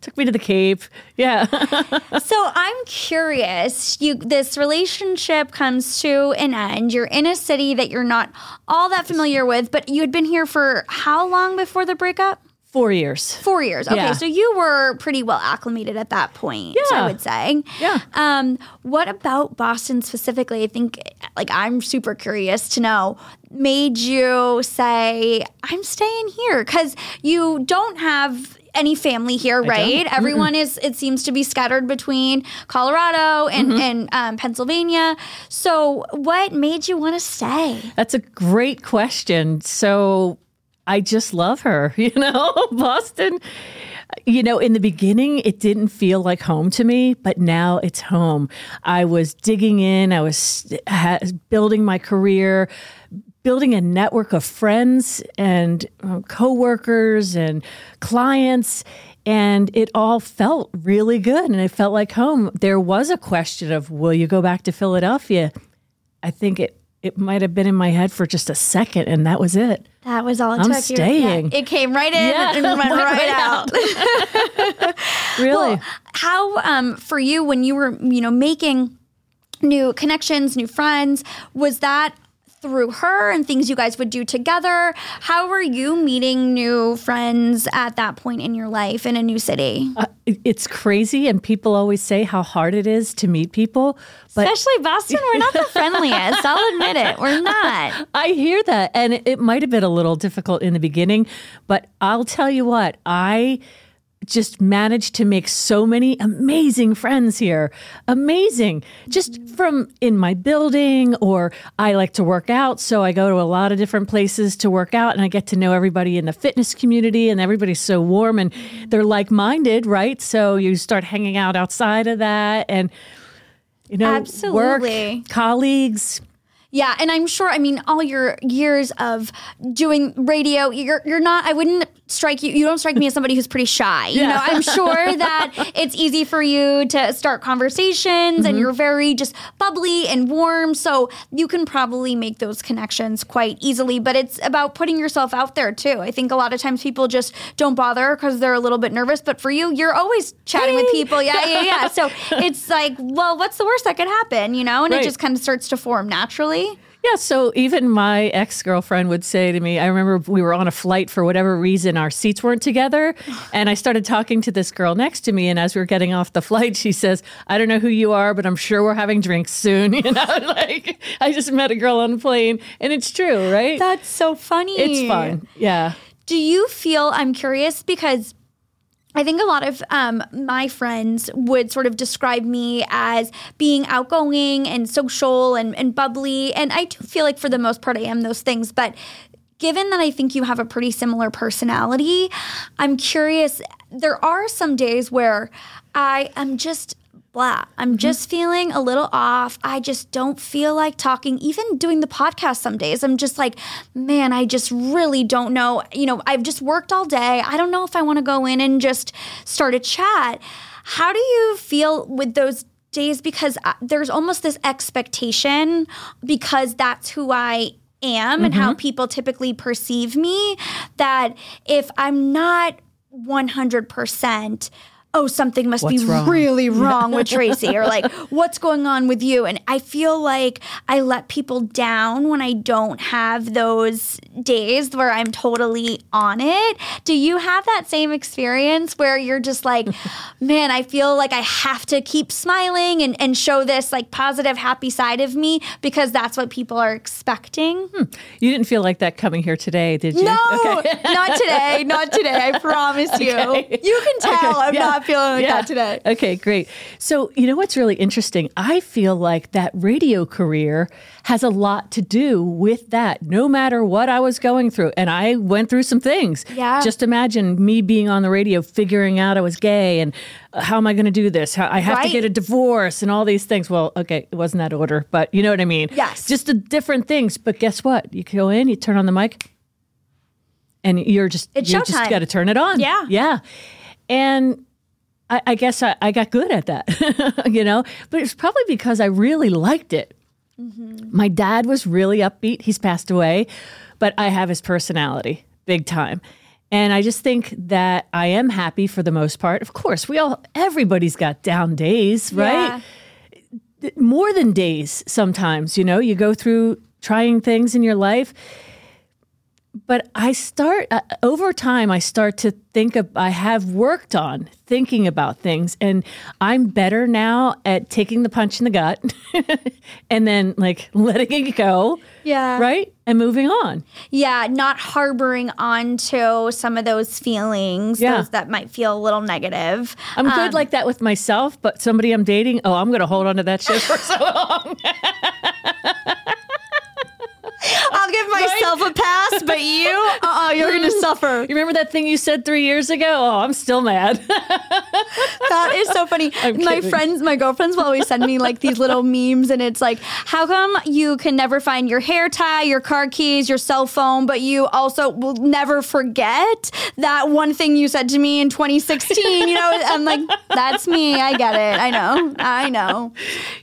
Took me to the Cape. Yeah. So I'm curious. You this relationship comes to an end. You're in a city that you're not all that familiar with, but you had been here for how long before the breakup? Four years. Four years. Okay, Yeah. so you were pretty well acclimated at that point. Yeah. I would say. Yeah. Um, what about Boston specifically? I think, like, I'm super curious to know. Made you say, "I'm staying here" because you don't have any family here, right? Everyone is. It seems to be scattered between Colorado and Mm-hmm. and um, Pennsylvania. So, what made you want to stay? That's a great question. So I just love her, you know, Boston. You know, in the beginning, it didn't feel like home to me, but now it's home. I was digging in, I was building my career, building a network of friends and um, coworkers and clients. And it all felt really good. And it felt like home. There was a question of, will you go back to Philadelphia? I think it it might have been in my head for just a second, and that was it. That was all it I'm took. Staying. yeah, it came right in Yeah, and went went right, right out. Really, Well, how um, for you when you were you know making new connections, new friends, was that through her and things you guys would do together? How were you meeting new friends at that point in your life in a new city? Uh, it's crazy, and people always say how hard it is to meet people. But Especially Boston, we're not the friendliest. I'll admit it. We're not. I hear that, and it, it might have been a little difficult in the beginning, but I'll tell you what, I just managed to make so many amazing friends here. Amazing. Just from in my building, or I like to work out. So I go to a lot of different places to work out, and I get to know everybody in the fitness community, and everybody's so warm and they're like minded, right? So you start hanging out outside of that, and you know, Absolutely. work, colleagues. Yeah, and I'm sure. I mean, all your years of doing radio, you're you're not. I wouldn't strike you. You don't strike me as somebody who's pretty shy. You Yeah. know, I'm sure that it's easy for you to start conversations, and mm-hmm. you're very just bubbly and warm. So you can probably make those connections quite easily. But it's about putting yourself out there too. I think a lot of times people just don't bother because they're a little bit nervous. But for you, you're always chatting with people. Yeah, yeah, yeah. So it's like, well, what's the worst that could happen? You know, and it just kind of starts to form naturally. Yeah, so even my ex girlfriend would say to me, I remember we were on a flight for whatever reason, our seats weren't together. And I started talking to this girl next to me. And as we were getting off the flight, she says, I don't know who you are, but I'm sure we're having drinks soon. You know, like I just met a girl on a plane. And it's true, right? That's so funny. it's fun. Yeah. Do you feel, I'm curious because I think a lot of um, my friends would sort of describe me as being outgoing and social and, and bubbly. And I do feel like for the most part, I am those things. But given that I think you have a pretty similar personality, I'm curious. There are some days where I am just blah. I'm just feeling a little off. I just don't feel like talking. Even doing the podcast some days, I'm just like, man, I just really don't know. You know, I've just worked all day. I don't know if I want to go in and just start a chat. How do you feel with those days? Because uh, there's almost this expectation because that's who I am and how people typically perceive me that if I'm not 100%, oh, something must What's be wrong? really wrong with Tracy, or like, what's going on with you? And I feel like I let people down when I don't have those days where I'm totally on it. Do you have that same experience where you're just like, man, I feel like I have to keep smiling and, and show this like positive, happy side of me because that's what people are expecting? Hmm. You didn't feel like that coming here today, did you? No, not today. Not today. I promise you. Okay. You can tell Okay, I'm yeah. not feeling like Yeah. that today. Okay, great. So, you know what's really interesting? I feel like that radio career has a lot to do with that, no matter what I was going through. And I went through some things. Yeah. Just imagine me being on the radio, figuring out I was gay and uh, how am I going to do this? How, I have to get a divorce and all these things. Well, okay, it wasn't that order, but you know what I mean? Yes. Just the different things. But guess what? You go in, you turn on the mic, and you're just, It's you just got to turn it on. Yeah. Yeah. And I, I guess I, I got good at that, you know, but it's probably because I really liked it. Mm-hmm. My dad was really upbeat. He's passed away, but I have his personality big time. And I just think that I am happy for the most part. Of course, we all, everybody's got down days, right? Yeah. more than days sometimes you know you go through trying things in your life but i start uh, over time i start to think of i have worked on thinking about things and i'm better now at taking the punch in the gut and then like letting it go Yeah. right and moving on Yeah, not harboring onto some of those feelings, Yeah. those that might feel a little negative. i'm Um, good like that with myself but somebody i'm dating oh i'm gonna hold on to that shit for so long I'll give myself a pass, but you, uh-uh, you're going to suffer. you remember that thing you said three years ago oh i'm still mad That is so funny. my friends, my girlfriends will always send me like these little memes, and it's like, how come you can never find your hair tie, your car keys, your cell phone, but you also will never forget that one thing you said to me in 2016? You know, I'm like, that's me. I get it. I know. I know.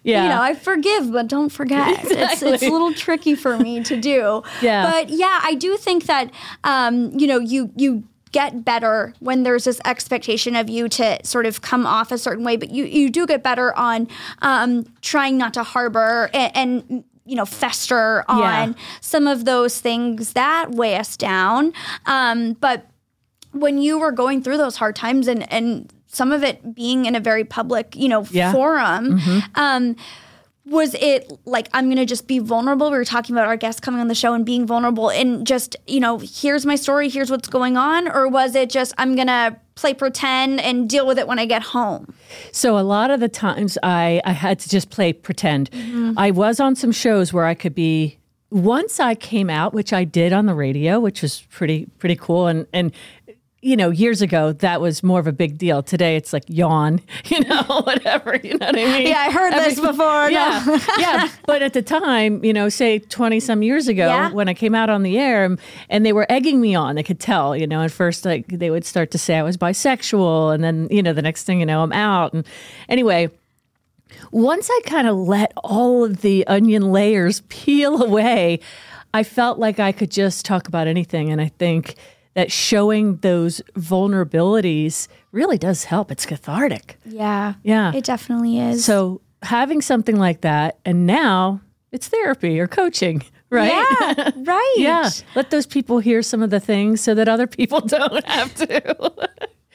yeah You know, I forgive, but don't forget. It's, it's a little tricky for me to do. Yeah. But yeah, I do think that, um, you know, you, you, get better when there's this expectation of you to sort of come off a certain way but you, you do get better on um, trying not to harbor and, and you know fester on Yeah. some of those things that weigh us down um, but when you were going through those hard times and and some of it being in a very public you know Yeah. forum um was it like i'm gonna just be vulnerable? We were talking about our guests coming on the show and being vulnerable and just you know here's my story here's what's going on or was it just i'm gonna play pretend and deal with it when i get home? So a lot of the times I, I had to just play pretend. Mm-hmm. I was on some shows where I could be once I came out, which I did on the radio, which was pretty pretty cool and and you know, years ago that was more of a big deal. Today it's like yawn, you know, whatever, you know what I mean? Yeah, I heard this before. No. Yeah. yeah. But at the time, you know, say 20 some years ago Yeah. when I came out on the air and, and they were egging me on, they could tell, you know, at first like they would start to say I was bisexual and then, you know, the next thing you know, I'm out. And anyway, once I kind of let all of the onion layers peel away, I felt like I could just talk about anything. And I think that showing those vulnerabilities really does help. It's cathartic. yeah Yeah. it definitely is So having something like that, and now it's therapy or coaching, right? Yeah, right. yeah. Let those people hear some of the things so that other people don't have to.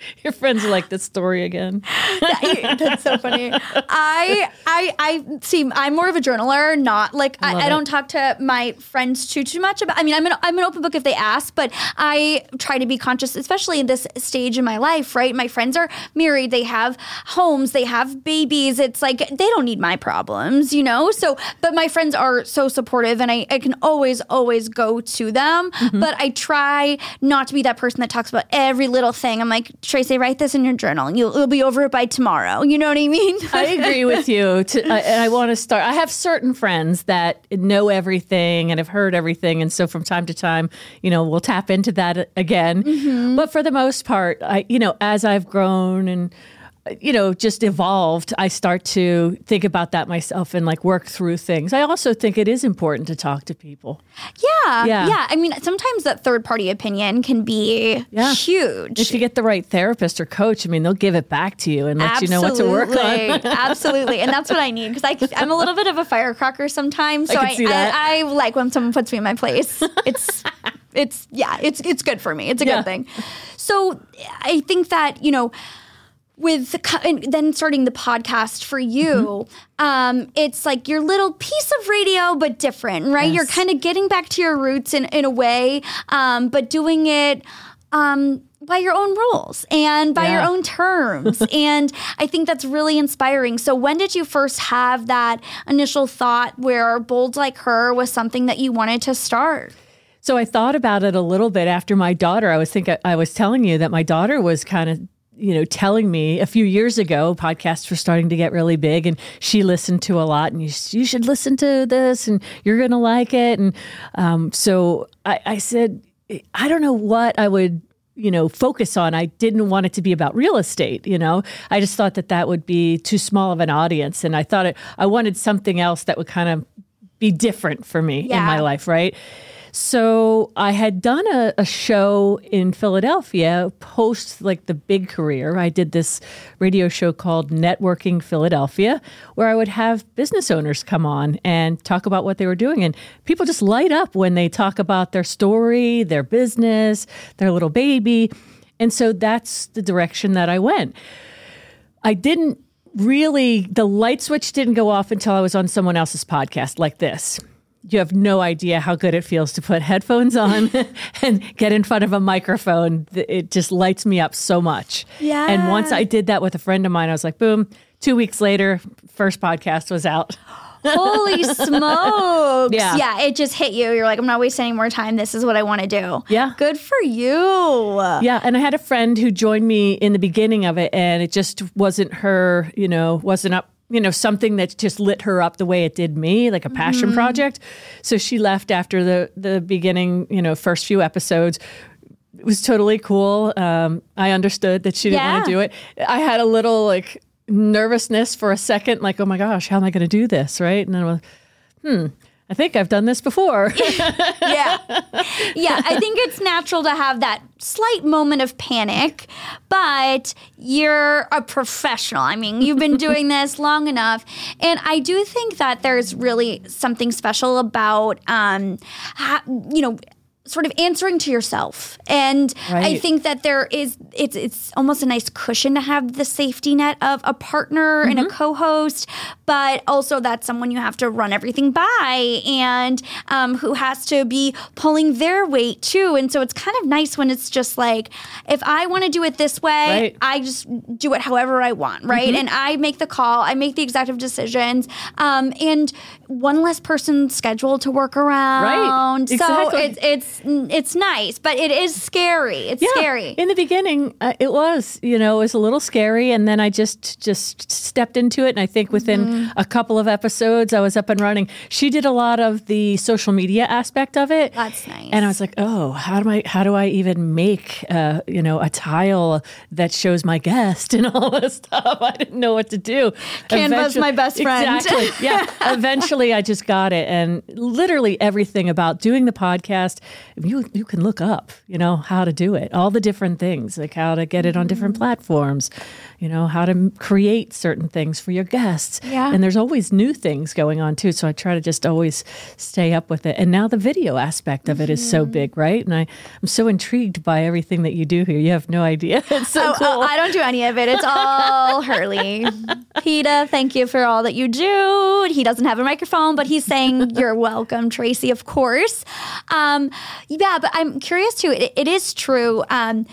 Your friends are like this story again. That's so funny. I I I see. I'm more of a journaler, not like I, I, don't talk to my friends too too much about. I mean, I'm an I'm an open book if they ask, but I try to be conscious, especially in this stage in my life. Right, my friends are married, they have homes, they have babies. It's like they don't need my problems, you know. So, but my friends are so supportive, and I I can always always go to them. Mm-hmm. But I try not to be that person that talks about every little thing. I'm like Tracy, write this in your journal, and you'll, you'll be over it by tomorrow. You know what I mean? I agree with you. To, I, and I want to start. I have certain friends that know everything and have heard everything, and so from time to time, you know, we'll tap into that again. Mm-hmm. But for the most part, I, you know, as I've grown and you know, just evolved, I start to think about that myself and like work through things. I also think it is important to talk to people. Yeah, Yeah. yeah. I mean, sometimes that third party opinion can be Yeah. huge. If you get the right therapist or coach, I mean, they'll give it back to you and let you know what to work on. Absolutely. Absolutely. And that's what I need because I'm a little bit of a firecracker sometimes. So I, that. I, I like when someone puts me in my place. It's, it's, yeah, it's, it's good for me. It's a Yeah. good thing. So I think that, you know, with the, then starting the podcast for you, Mm-hmm. um, it's like your little piece of radio, but different, right? You're kind of getting back to your roots in, in a way, um, but doing it um, by your own rules and by your own terms. and I think that's really inspiring. So, when did you first have that initial thought where Bold Like Her was something that you wanted to start? So I thought about it a little bit after my daughter. I was think I was telling you that my daughter was kind of you know telling me a few years ago podcasts were starting to get really big and she listened to a lot and you, you should listen to this and you're going to like it. And um, so I, I said I don't know what I would you know focus on. I didn't want it to be about real estate you know? I just thought that that would be too small of an audience and i thought it i wanted something else that would kind of be different for me in my life right so I had done a, a show in Philadelphia post like the big career. I did this radio show called Networking Philadelphia, where I would have business owners come on and talk about what they were doing. And people just light up when they talk about their story, their business, their little baby. And so that's the direction that I went. I didn't really, the light switch didn't go off until I was on someone else's podcast like this. You have no idea how good it feels to put headphones on and get in front of a microphone. It just lights me up so much. Yeah. And once I did that with a friend of mine, I was like, boom, two weeks later, first podcast was out. Holy smokes. Yeah. Yeah, it just hit you. You're like, I'm not wasting any more time. This is what I want to do. Yeah. Good for you. Yeah, and I had a friend who joined me in the beginning of it, and it just wasn't her, you know, wasn't up, you know, something that just lit her up the way it did me, like a passion project. So she left after the the beginning, you know, first few episodes. It was totally cool. Um, I understood that she didn't want to do it. I had a little like nervousness for a second, like, oh my gosh, how am I going to do this, right? And then I was, hmm. I think I've done this before. yeah. Yeah. I think it's natural to have that slight moment of panic, but you're a professional. I mean, you've been doing this long enough. And I do think that there's really something special about, um, ha- you know, sort of answering to yourself. And i think that there is it's it's almost a nice cushion to have the safety net of a partner and a co-host but also that's someone you have to run everything by and um, who has to be pulling their weight too. And so it's kind of nice when it's just like if i want to do it this way Right. i just do it however i want right? And i make the call i make the executive decisions um, and one less person scheduled to work around so exactly. it's it's it's nice, but it is scary. It's scary. In the beginning, uh, it was, you know, it was a little scary, and then I just just stepped into it. And I think within Mm-hmm. a couple of episodes, I was up and running. She did a lot of the social media aspect of it. That's nice. And I was like, oh, how do I how do I even make, uh, you know, a tile that shows my guest and all this stuff? I didn't know what to do. Canva's Eventually- my best friend. Exactly. Yeah. Eventually, I just got it, and literally everything about doing the podcast, you you can look up, you know, how to do it, all the different things, like how to get it on different Mm-hmm. platforms, you know, how to create certain things for your guests. Yeah. And there's always new things going on too. So I try to just always stay up with it. And now the video aspect of it is so Mm-hmm. big, right? And I, I'm so intrigued by everything that you do here. You have no idea. It's so Oh, cool. oh, I don't do any of it. It's all Hurley. Peta, thank you for all that you do. He doesn't have a microphone, but he's saying you're welcome, Tracy, of course. Um, yeah, but I'm curious too. It, it is true. Um,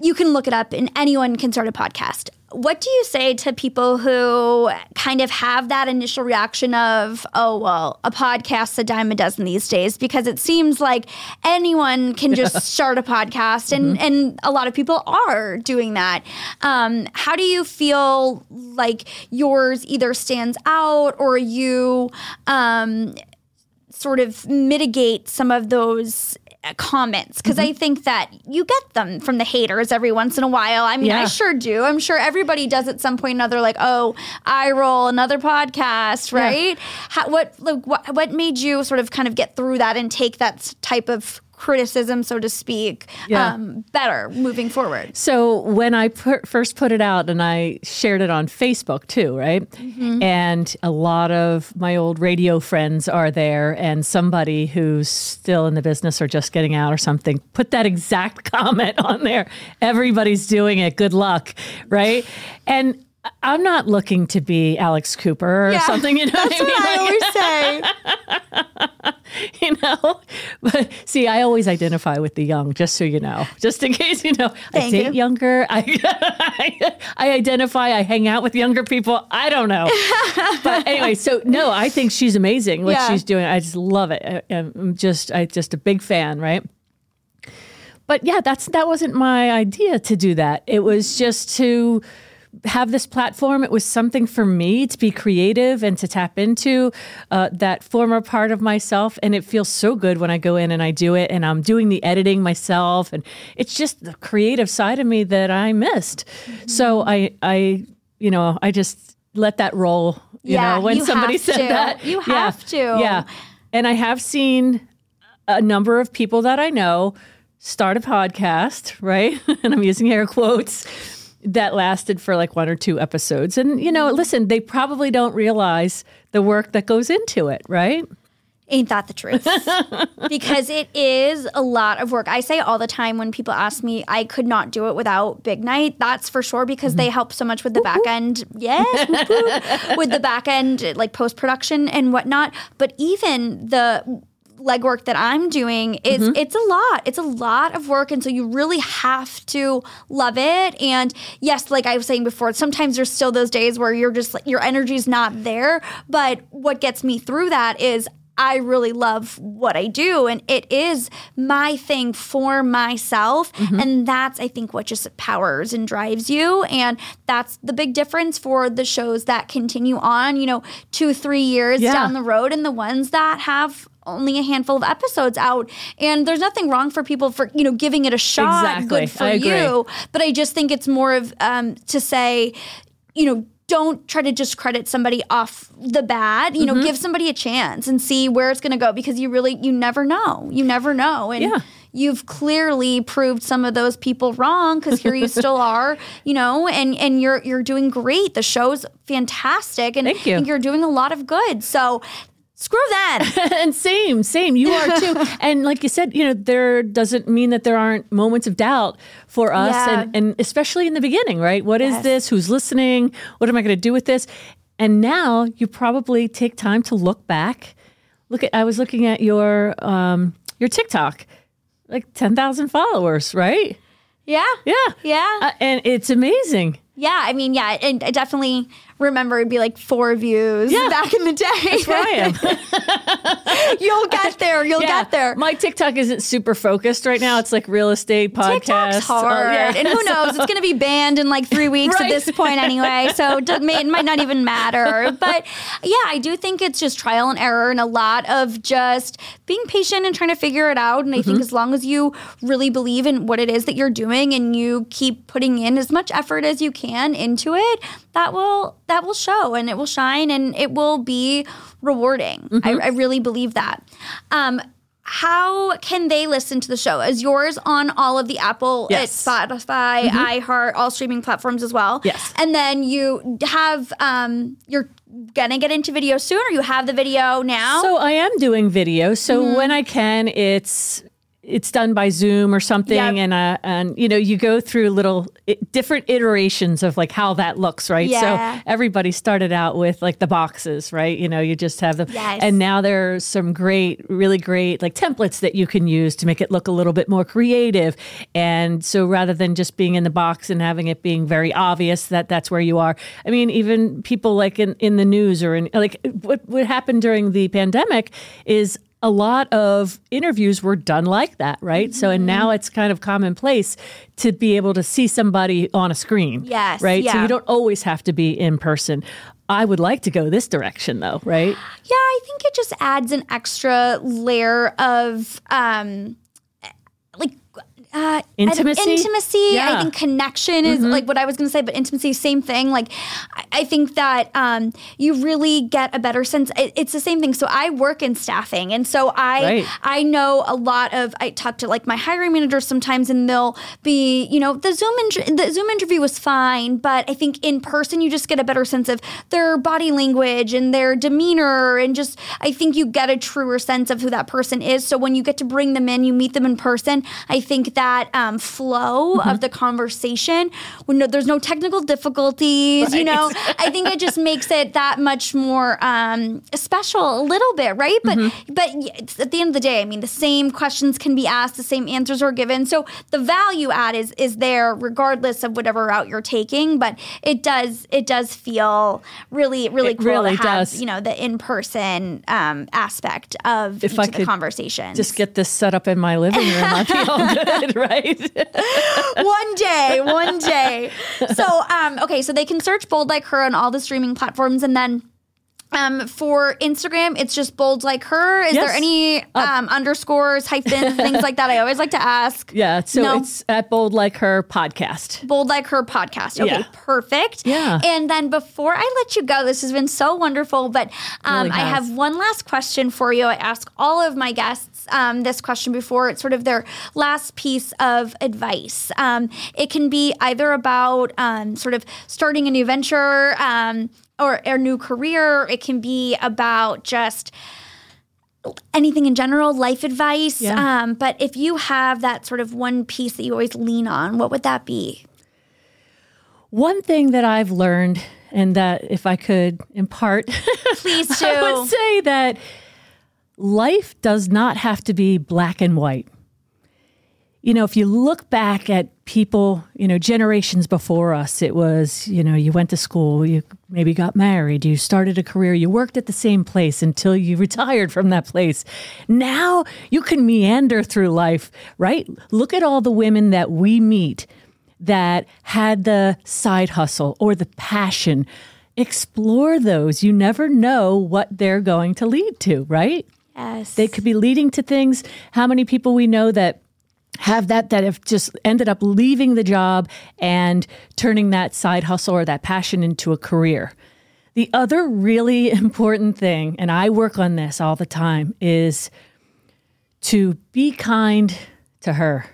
you can look it up and anyone can start a podcast. What do you say to people who kind of have that initial reaction of, oh, well, a podcast's a dime a dozen these days? Because it seems like anyone can just start a podcast, and, and a lot of people are doing that. Um, how do you feel like yours either stands out or you um, sort of mitigate some of those comments because Mm-hmm. I think that you get them from the haters every once in a while. I mean, I sure do. I'm sure everybody does at some point or another. Like, oh, I roll another podcast, right? How, what like what what made you sort of kind of get through that and take that type of criticism, so to speak, Yeah. um, better moving forward? So when I put, first put it out and I shared it on Facebook too, right? And a lot of my old radio friends are there, and somebody who's still in the business or just getting out or something put that exact comment on there. Everybody's doing it. Good luck, right? And I'm not looking to be Alex Cooper or Yeah, something. You know That's what what I mean? I always say. you know but see i always identify with the young just so you know just in case you know i Thank date you. younger I, I identify i hang out with younger people i don't know but anyway so no i think she's amazing what Yeah. she's doing i just love it I, i'm just i just a big fan right but yeah that's that wasn't my idea to do that it was just to have this platform. It was something for me to be creative and to tap into uh, that former part of myself. And it feels so good when I go in and I do it and I'm doing the editing myself. And it's just the creative side of me that I missed. So I, I, you know, I just let that roll. You Yeah, know, when you somebody said to. that, You Yeah, have to. Yeah, and I have seen a number of people that I know start a podcast, right? and I'm using air quotes that lasted for like one or two episodes. And, you know, listen, they probably don't realize the work that goes into it, right? Ain't that the truth? because it is a lot of work. I say all the time when people ask me, I could not do it without Big Night. That's for sure because they mm-hmm. help so much with the back end. Yes, with the back end, like post production and whatnot. But even the legwork that I'm doing is mm-hmm. it's a lot. It's a lot of work and so you really have to love it. And yes like I was saying before sometimes there's still those days where you're just like your energy's not there. But what gets me through that is I really love what I do and it is my thing for myself. Mm-hmm. And that's I think what just powers and drives you. And that's the big difference for the shows that continue on you know 2 3 years Yeah. down the road and the ones that have only a handful of episodes out and there's nothing wrong for people for you know giving it a shot Exactly. good for you but i just think it's more of um, to say you know don't try to just credit somebody off the bat you know Mm-hmm. give somebody a chance and see where it's going to go because you really you never know you never know and Yeah. you've clearly proved some of those people wrong because here you still are you know and and you're you're doing great the show's fantastic and Thank you. you're doing a lot of good so screw that and same, same. You are too. and like you said, you know, there doesn't mean that there aren't moments of doubt for us, Yeah. and, and especially in the beginning, right? What is Yes. this? Who's listening? What am I going to do with this? And now you probably take time to look back. Look at. I was looking at your um, your TikTok, like ten thousand followers, right? yeah Yeah, yeah Uh, and it's amazing. Yeah, I mean, yeah, and I definitely remember it'd be like four views Yeah. back in the day. That's where I am. You'll get there. You'll Yeah. get there. My TikTok isn't super focused right now. It's like real estate podcast. TikTok's hard, Oh, yeah. and who knows? It's going to be banned in like three weeks Right. at this point anyway. So it, it might not even matter. But yeah, I do think it's just trial and error, and a lot of just being patient and trying to figure it out. And I Mm-hmm. think as long as you really believe in what it is that you're doing, and you keep putting in as much effort as you can into it, that will that will show, and it will shine, and it will be rewarding. Mm-hmm. I, I really believe that. Um, how can they listen to the show? Is yours on all of the Apple, Yes. it's Spotify, iHeart, all streaming platforms as well? Yes. And then you have um, you're gonna get into video soon, or you have the video now. So I am doing video. So Mm-hmm. when I can, it's it's done by Zoom or something, Yep. and uh, and you know you go through little i different iterations of like how that looks, right? Yeah. So everybody started out with like the boxes, right? You know, you just have them, Yes. and now there's some great, really great like templates that you can use to make it look a little bit more creative. And so rather than just being in the box and having it being very obvious that that's where you are, I mean, even people like in in the news or in like what what happened during the pandemic is a lot of interviews were done like that, right? So, and now it's kind of commonplace to be able to see somebody on a screen. Yes, Right. So, you don't always have to be in person. I would like to go this direction though, right? Yeah, I think it just adds an extra layer of um uh, I Intimacy? Intimacy. Yeah. Mm-hmm. I think connection is like what I was going to say, but intimacy, same thing. Like, I, I think that um, you really get a better sense. It, it's the same thing. So I work in staffing, and so I Right. I know a lot of. I talk to like my hiring managers sometimes, and they'll be, you know, the Zoom the Zoom interview was fine, but I think in person you just get a better sense of their body language and their demeanor, and just I think you get a truer sense of who that person is. So when you get to bring them in, you meet them in person. I think that um, flow of the conversation, when no, there's no technical difficulties, you know, I think it just makes it that much more um, special a little bit, right? But but y- it's- at the end of the day, I mean, the same questions can be asked, the same answers are given. So the value add is is there regardless of whatever route you're taking. But it does it does feel really really It cool really to have does. you know the in person um, aspect of If I could conversations. Just get this set up in my living room. I'd be all right? one day, one day. So, um, okay, so they can search Bold Like Her on all the streaming platforms, and then. Um, for Instagram, it's just bold like her. Is Yes. there any um, underscores, hyphens, things like that? I always like to ask. Yeah. So No. it's at Bold Like Her podcast. Bold Like Her podcast. Okay, Yeah. perfect. Yeah. And then before I let you go, this has been so wonderful, but um, Really I have one last question for you. I ask all of my guests um, this question before it's sort of their last piece of advice. Um, it can be either about um, sort of starting a new venture um, or a new career, it can be about just anything in general, life advice. Yeah. Um, but if you have that sort of one piece that you always lean on, what would that be? One thing that I've learned, and that if I could impart, Please do. I would say that life does not have to be black and white. You know, if you look back at people, you know, generations before us, it was, you know, you went to school, you maybe got married, you started a career, you worked at the same place until you retired from that place. Now you can meander through life, right? Look at all the women that we meet that had the side hustle or the passion. Explore those. You never know what they're going to lead to, right? Yes. They could be leading to things. How many people we know that have that that have just ended up leaving the job and turning that side hustle or that passion into a career. The other really important thing, and I work on this all the time, is to be kind to her.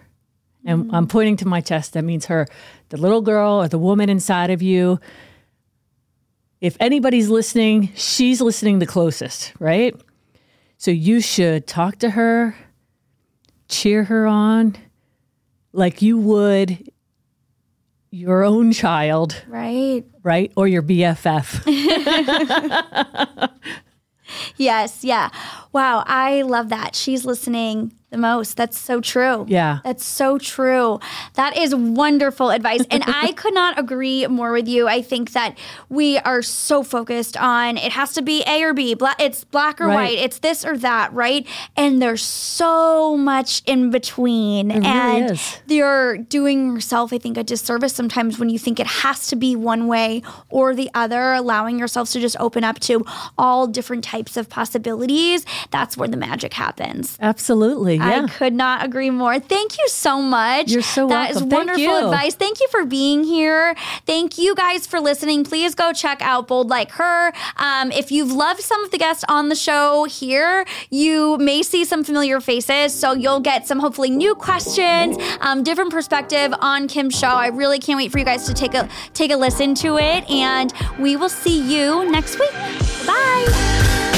And mm-hmm. I'm pointing to my chest. That means her, the little girl or the woman inside of you. If anybody's listening, she's listening the closest, right? So you should talk to her, cheer her on like you would your own child, right. right? Or your BFF. Yes. Yeah. Wow. I love that. She's listening the most. That's so true. Yeah. That's so true. That is wonderful advice. And I could not agree more with you. I think that we are so focused on it has to be A or B. Bla- it's black or Right. white. It's this or that, right? And there's so much in between. really and is. you're doing yourself, I think, a disservice sometimes when you think it has to be one way or the other, allowing yourselves to just open up to all different types of possibilities. That's where the magic happens. Absolutely. Yeah. I could not agree more. Thank you so much. You're so That is welcome. Thank wonderful you. advice. Thank you for being here. Thank you guys for listening. Please go check out Bold Like Her. Um, if you've loved some of the guests on the show here, you may see some familiar faces. So you'll get some hopefully new questions, um, different perspective on Kim's show. I really can't wait for you guys to take a take a listen to it. And we will see you next week. Bye.